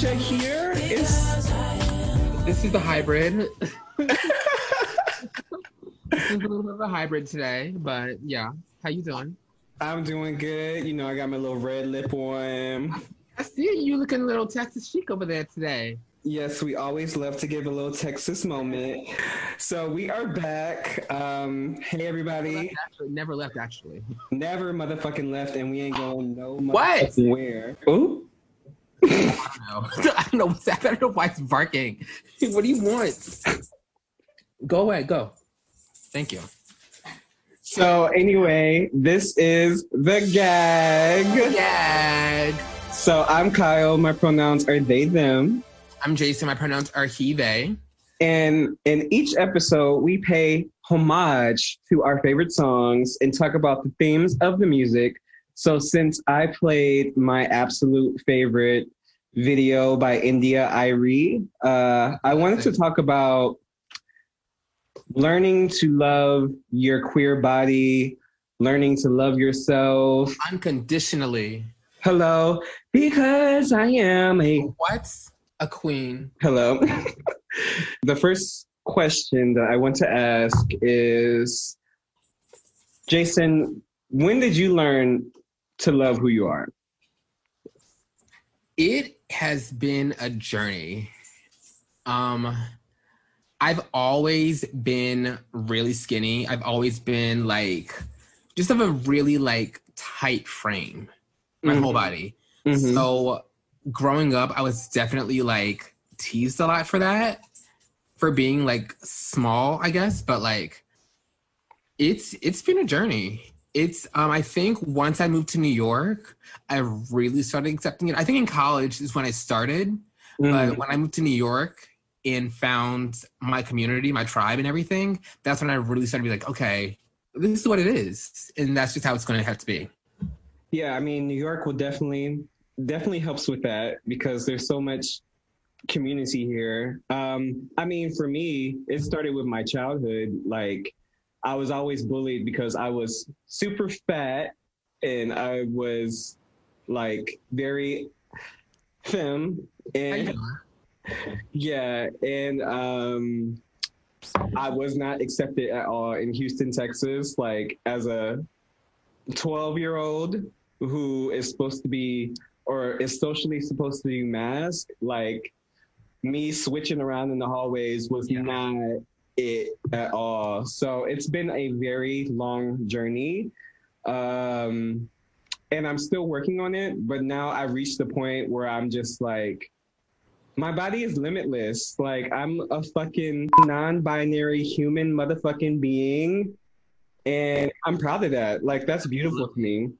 this is the hybrid. It's a little bit of a hybrid today, but yeah. How you doing? I'm doing good. You know, I got my little red lip on. I see you looking a little Texas chic over there today. Yes, we always love to give a little Texas moment. So we are back. Um, hey everybody. Actually, never left actually. Never motherfucking left, and we ain't going no What? where. Ooh. I don't know. I don't know what's that. I don't know why it's barking. What do you want? Go away. Go. Thank you. So anyway, this is the gag. Gag. So I'm Kile. My pronouns are they, them. I'm Jason. My pronouns are he, they. And in each episode, we pay homage to our favorite songs and talk about the themes of the music. So since I played my absolute favorite video by India.Arie, uh, I wanted to talk about learning to love your queer body, learning to love yourself. Unconditionally. Hello, because I am a What's a queen? Hello. the first question that I want to ask is Jason, when did you learn to love who you are? It has been a journey. Um, I've always been really skinny. I've always been like, just have a really like tight frame, my Mhm. whole body. Mhm. So growing up, I was definitely like teased a lot for that, for being like small, I guess. But like, it's it's been a journey. It's um I think once I moved to New York, I really started accepting it. I think in college is when I started, Mhm. but when I moved to New York and found my community, my tribe, and everything, that's when I really started to be like, okay, this is what it is, and that's just how it's going to have to be. Yeah, I mean, New York will definitely definitely helps with that because there's so much community here. Um, I mean, for me, it started with my childhood. Like, I was always bullied because I was super fat and I was like very femme and yeah, and um, I was not accepted at all in Houston, Texas. Like as a 12 year old who is supposed to be or is socially supposed to be masked, like me switching around in the hallways was Yeah. not it at all. So it's been a very long journey. Um, and I'm still working on it, but now I've reached the point where I'm just like, my body is limitless. Like I'm a fucking non-binary human motherfucking being. And I'm proud of that. Like that's beautiful to me.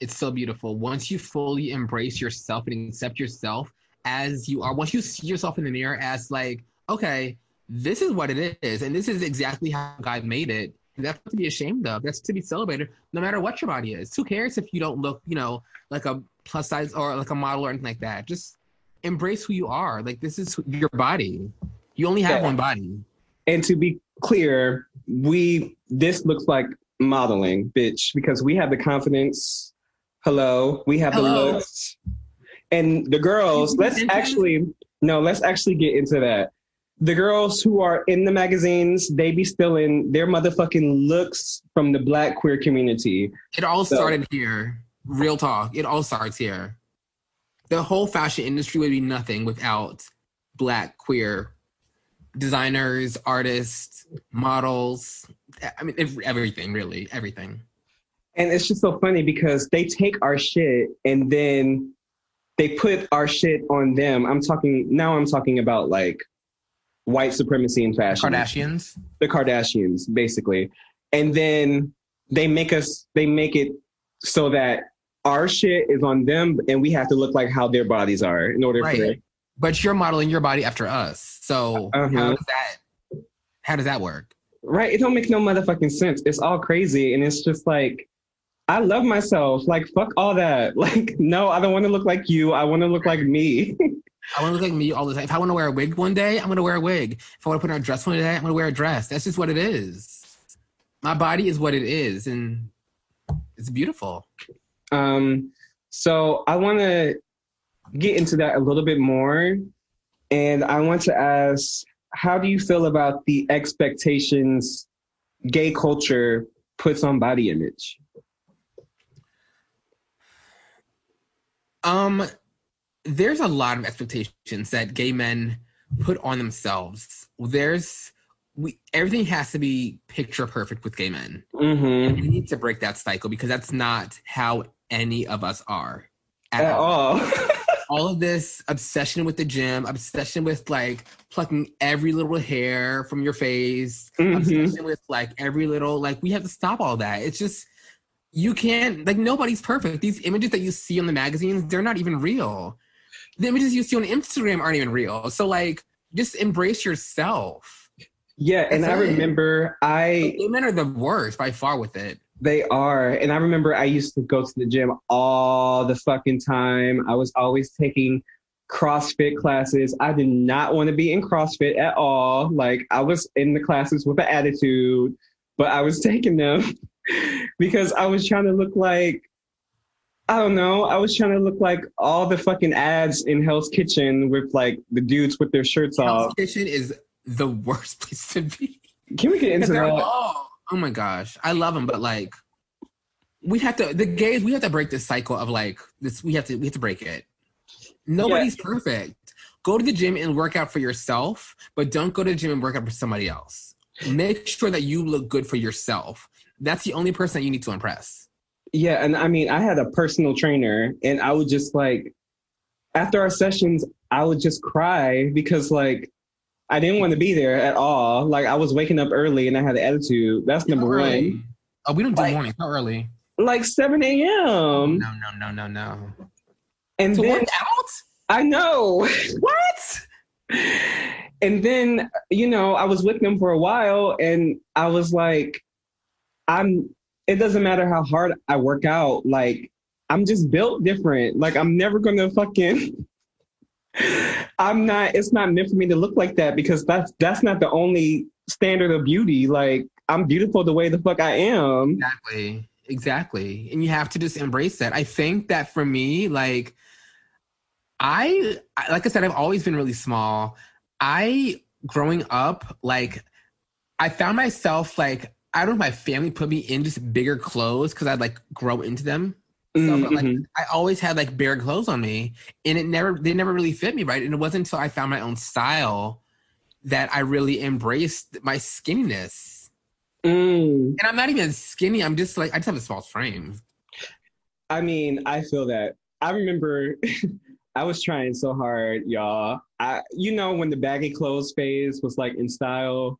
it's so beautiful. Once you fully embrace yourself and accept yourself as you are, once you see yourself in the mirror as like, okay, this is what it is, and this is exactly how God made it. That's to be ashamed of. That's to be celebrated, no matter what your body is. Who cares if you don't look, you know, like a plus size or like a model or anything like that? Just embrace who you are. Like this is your body. You only have Yeah. one body. And to be clear, we this looks like modeling, bitch, because we have the confidence. Hello, we have Hello. the looks. And the girls, let's actually no, let's actually get into that. The girls who are in the magazines, they be stealing their motherfucking looks from the black queer community. It all So- started here. Real talk. It all starts here. The whole fashion industry would be nothing without black queer designers, artists, models. I mean, everything, really, everything. And it's just so funny because they take our shit and then they put our shit on them. I'm talking now I'm talking about like white supremacy in fashion. Kardashians. The Kardashians, basically. And then they make us they make it so that our shit is on them and we have to look like how their bodies are in order for Right. But you're modeling your body after us. So Uh-huh. how does that how does that work? right? It don't make no motherfucking sense. It's all crazy and it's just like I love myself. Like fuck all that. Like no, I don't want to look like you. I want to look like me. I want to look like me all the time. If I want to wear a wig one day, I'm going to wear a wig. If I want to put on a dress one day, I'm going to wear a dress. That's just what it is. My body is what it is, and it's beautiful. Um, so I want to get into that a little bit more, and I want to ask how do you feel about the expectations gay culture puts on body image? Um, there's a lot of expectations that gay men put on themselves. There's we everything has to be picture perfect with gay men. Mm-hmm. We need to break that cycle because that's not how any of us are At all. all of this obsession with the gym, obsession with like plucking every little hair from your face, Mhm. obsession with like every little like we have to stop all that. It's just you can't like nobody's perfect. These images that you see on the magazines, they're not even real. The images you see on Instagram aren't even real. So like just embrace yourself. yeah, and I remember I Gay men are the worst by far with it. They are. And I remember I used to go to the gym all the fucking time. I was always taking CrossFit classes. I did not want to be in CrossFit at all. Like I was in the classes with an attitude, but I was taking them because I was trying to look like I don't know. I was trying to look like all the fucking ads in Hell's Kitchen with like the dudes with their shirts Hell's off. Kitchen is the worst place to be. Can we get into that? all- oh my gosh, I love them, but like, we have to the gays. We have to break this cycle of like this. We have to we have to break it. Nobody's perfect. Go to the gym and work out for yourself, but don't go to the gym and work out for somebody else. Make sure that you look good for yourself. That's the only person that you need to impress. Yeah, and I mean, I had a personal trainer, and I would just like, after our sessions, I would just cry because like, I didn't want to be there at all. Like, I was waking up early, and I had an attitude. That's number one. Oh, we don't do Like- morning. How early? Like seven a.m. No, no, no, no, no. and To then work out? I know. What? and then you know i was with them for a while and i was like i'm it doesn't matter how hard i work out like i'm just built different like i'm never gonna fucking i'm not it's not meant for me to look like that because that's that's not the only standard of beauty like i'm beautiful the way the fuck i am Exactly. Exactly. And you have to just embrace that. I think that for me, like, I, I- like I said, I've always been really small. I, growing up, like, I found myself, like, I don't know if my family put me in just bigger clothes because I'd, like, grow into them. So, but, like, Mhm. I always had, like, bare clothes on me and it never, they never really fit me right. And it wasn't until I found my own style that I really embraced my skinniness. Mm. And I'm not even skinny. I'm just like I just have a small frame. I mean, I feel that. I remember I was trying so hard, y'all. I you know when the baggy clothes phase was like in style,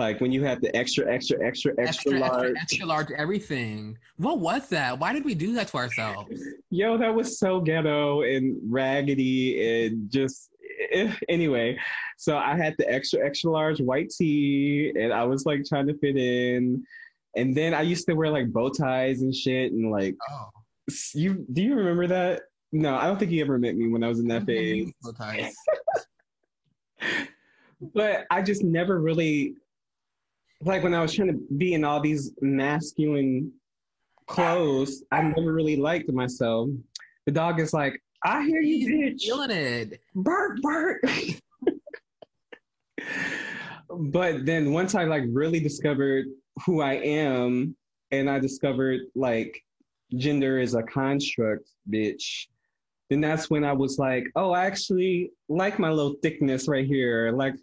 like when you had the extra, extra, extra, extra, Extra, large. extra, extra large, everything. What was that? Why did we do that to ourselves? Yo, that was so ghetto and raggedy and just eh, anyway. So I had the extra, extra large white tee and I was like trying to fit in. And then I used to wear like bow ties and shit and like Oh, you do you remember that? No, I don't think you ever met me when I was in that phase. bow ties. but I just never really like when I was trying to be in all these masculine clothes, I never really liked myself. The dog is like, I hear you, bitch. Feeling it. Bert, Bert. but then once I like really discovered who I am and I discovered like gender is a construct, bitch, then that's when I was like, oh, I actually like my little thickness right here. Like,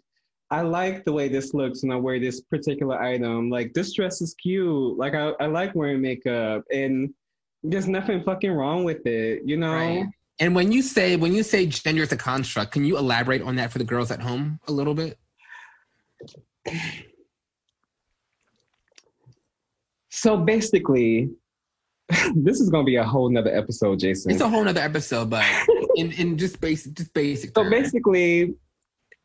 I like the way this looks when I wear this particular item. Like, this dress is cute. Like, I, I like wearing makeup, and there's nothing fucking wrong with it, you know? Right. And when you say when you say gender is a construct, can you elaborate on that for the girls at home a little bit? So basically, this is gonna be a whole nother episode, Jason. It's a whole nother episode, but in, in just basic just basic. so basically,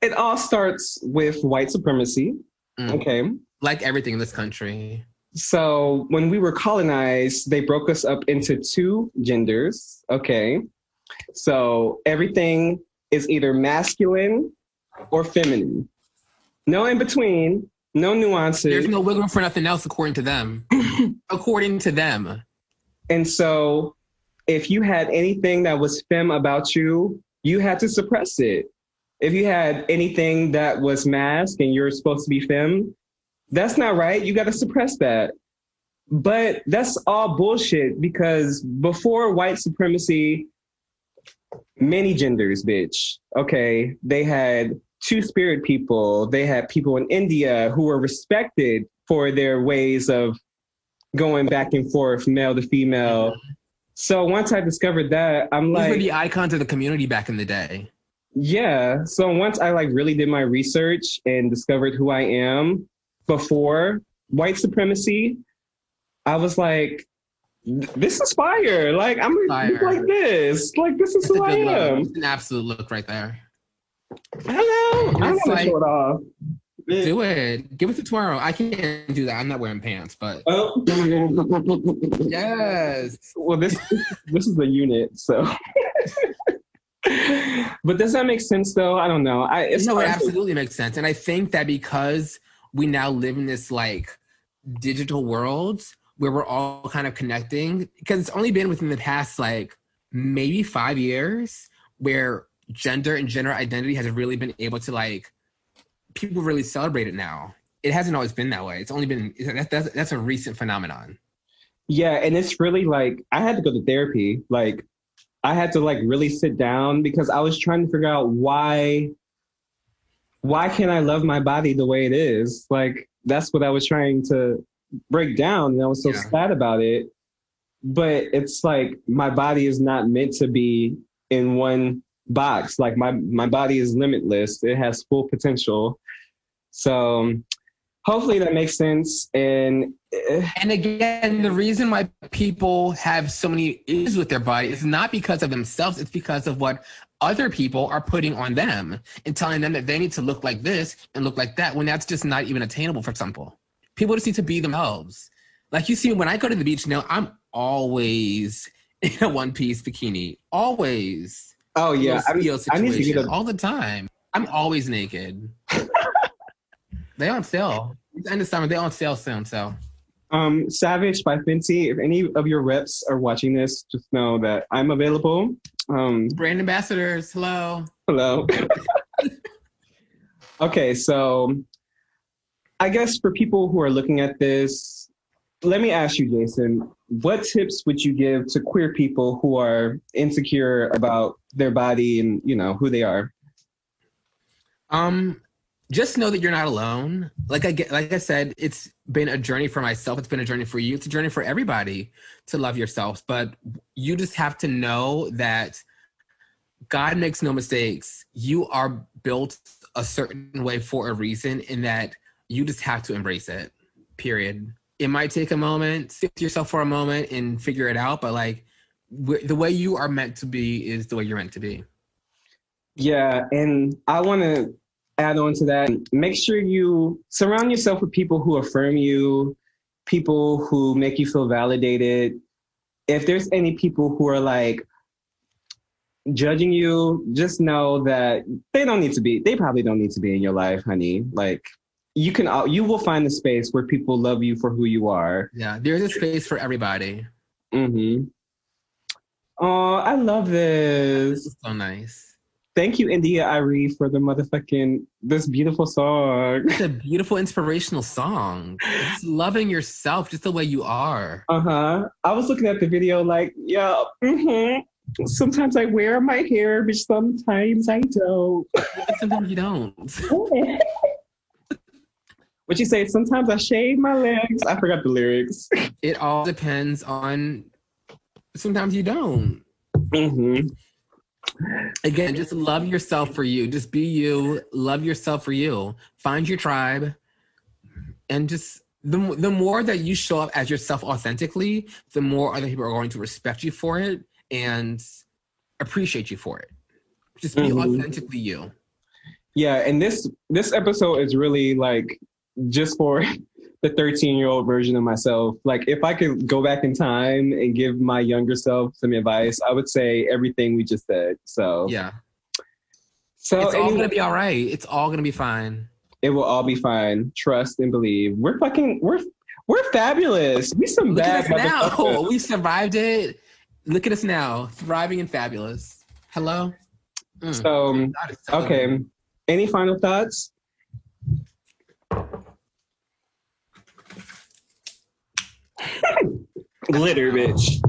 it all starts with white supremacy. Mm. Okay. like everything in this country. So when we were colonized, they broke us up into two genders. Okay. So everything is either masculine or feminine. No in between, no nuances. There's no wiggle room for nothing else, according to them. according to them. And so if you had anything that was femme about you, you had to suppress it. If you had anything that was masc and you're supposed to be femme, that's not right. You got to suppress that. But that's all bullshit because before white supremacy, many genders, bitch. Okay. They had two spirit people. They had people in India who were respected for their ways of going back and forth, male to female. So once I discovered that, I'm These like, were the icons of the community back in the day. Yeah. So once I like really did my research and discovered who I am before white supremacy, I was like, this is fire. Like I'm Fire. like this. Like this is It's a who I good look. am. It's an absolute look right there. I know. I It's want to like- show it off. Do it. Give it to tomorrow. I can't do that. I'm not wearing pants, but Oh. yes. Well, this this is the unit, so. but does that make sense though? I don't know. I it's no, it absolutely makes sense. And I think that because we now live in this like digital world where we're all kind of connecting, because it's only been within the past like maybe five years where gender and gender identity has really been able to like people really celebrate it now. It hasn't always been that way. It's only been that's, that's a recent phenomenon. Yeah, and it's really like I had to go to therapy. Like I had to like really sit down because I was trying to figure out why why can't I love my body the way it is? Like that's what I was trying to break down and I was so Yeah. sad about it. But it's like my body is not meant to be in one box. Like my my body is limitless. It has full potential. So hopefully that makes sense and eh, And again, the reason why people have so many issues with their body is not because of themselves, it's because of what other people are putting on them and telling them that they need to look like this and look like that when that's just not even attainable for example people. Just need to be themselves. Like you see, when I go to the beach now, I'm always in a one piece bikini. Always. oh yeah, I, Little I need to get a all the time. I'm always naked. they on sale. It's the end of summer. They on sale soon. So Um, Savage by Fenty. If any of your reps are watching this, just know that I'm available. Um, brand ambassadors, hello. hello. okay, so I guess for people who are looking at this, let me ask you, Jason, what tips would you give to queer people who are insecure about their body and you know who they are? Um, just know that you're not alone. Like I get, like I said, it's been a journey for myself. It's been a journey for you. It's a journey for everybody to love yourselves. But you just have to know that God makes no mistakes. You are built a certain way for a reason, and that you just have to embrace it. Period. It might take a moment, sit yourself for a moment, and figure it out. But like the way you are meant to be is the way you're meant to be. Yeah, and I want to add on to that. Make sure you surround yourself with people who affirm you, people who make you feel validated. If there's any people who are like judging you, just know that they don't need to be. They probably don't need to be in your life, honey. Like you can, you will find a space where people love you for who you are. Yeah, there's a space for everybody. Mm-hmm. Oh, I love This this. is so nice. Thank you, India.Arie, for the motherfucking this beautiful song. It's a beautiful, inspirational song. It's loving yourself just the way you are. Uh huh. I was looking at the video like, yeah. Mm-hmm. Sometimes I wear my hair, but sometimes I don't. Sometimes you don't. what you say? Sometimes I shave my legs. I forgot the lyrics. It all depends on. Sometimes you don't. Mm-hmm. Again, just love yourself for you. Just be you. Love yourself for you. Find your tribe, and just the the more that you show up as yourself authentically, the more other people are going to respect you for it and appreciate you for it. Just be Mhm. authentically you. Yeah, and this this episode is really like just for the 13 year old version of myself. Like, if I could go back in time and give my younger self some advice, I would say everything we just said. So Yeah. so it's all gonna be all right. It's all gonna be fine. It will all be fine. Trust and believe. We're fucking we're we're fabulous. We some Look bad at us now. We survived it. Look at us now, thriving and fabulous. Hello. Mm. So God is so okay. Any final thoughts? Glitter, bitch.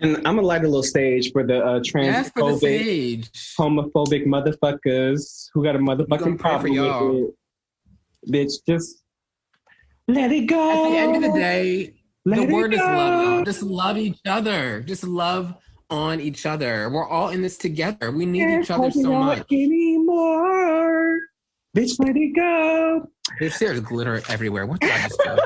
And I'm gonna light a little stage for the uh, Yes, for the transphobic, homophobic motherfuckers who got a motherfucking problem with it. Bitch, just let it go. At the end of the day, Let the word is love, y'all. Just love each other. Just love on each other. We're all in this together. We need each other so much. Anymore. Bitch, let it go. There's, there's glitter everywhere. What did I just do?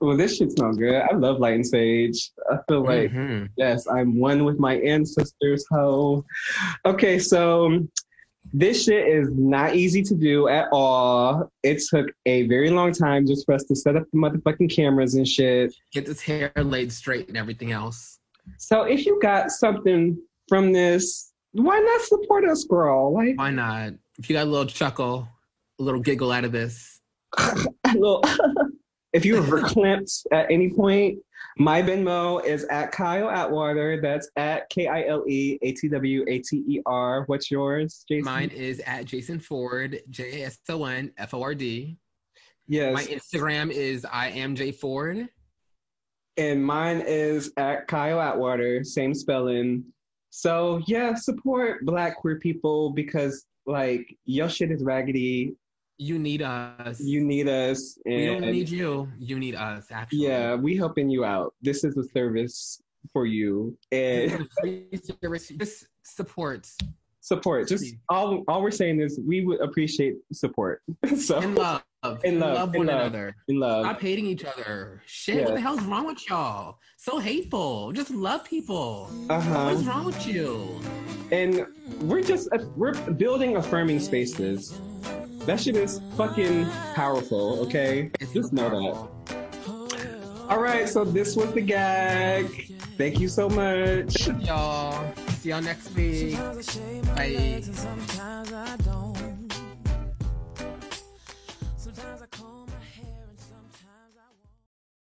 Well, this shit's not good. I love light and sage. I feel like Mhm. Yes, I'm one with my ancestors, ho. Okay, so this shit is not easy to do at all. It took a very long time just for us to set up the motherfucking cameras and shit. Get this hair laid straight and everything else. So if you got something from this, why not support us, girl? Like Why not? If you got a little chuckle, a little giggle out of this, little. if you were verklempt at any point, my Venmo is at Kile Atwater. That's at K I L E A T W A T E R. What's yours, Jason? mine is at Jason Ford, J A S O N F O R D. Yes. My Instagram is I am J Ford. and mine is at Kile Atwater, same spelling. So yeah, support Black queer people because like your shit is raggedy. You need us. You need us, we don't need you. You need us. Actually, yeah, we helping you out. This is a service for you and Just support support. Just all all we're saying is we would appreciate support. so and love. In love, love in one love. another. in love. Stop hating each other. Shit, Yeah. what the hell's wrong with y'all? So hateful. Just love people. Uh What's wrong with you? And we're just we're building affirming spaces. That shit is fucking powerful. Okay, It's just know that. All right, so this was the gag. Thank you so much. Y'all. See y'all next week. Bye. Sometimes I don't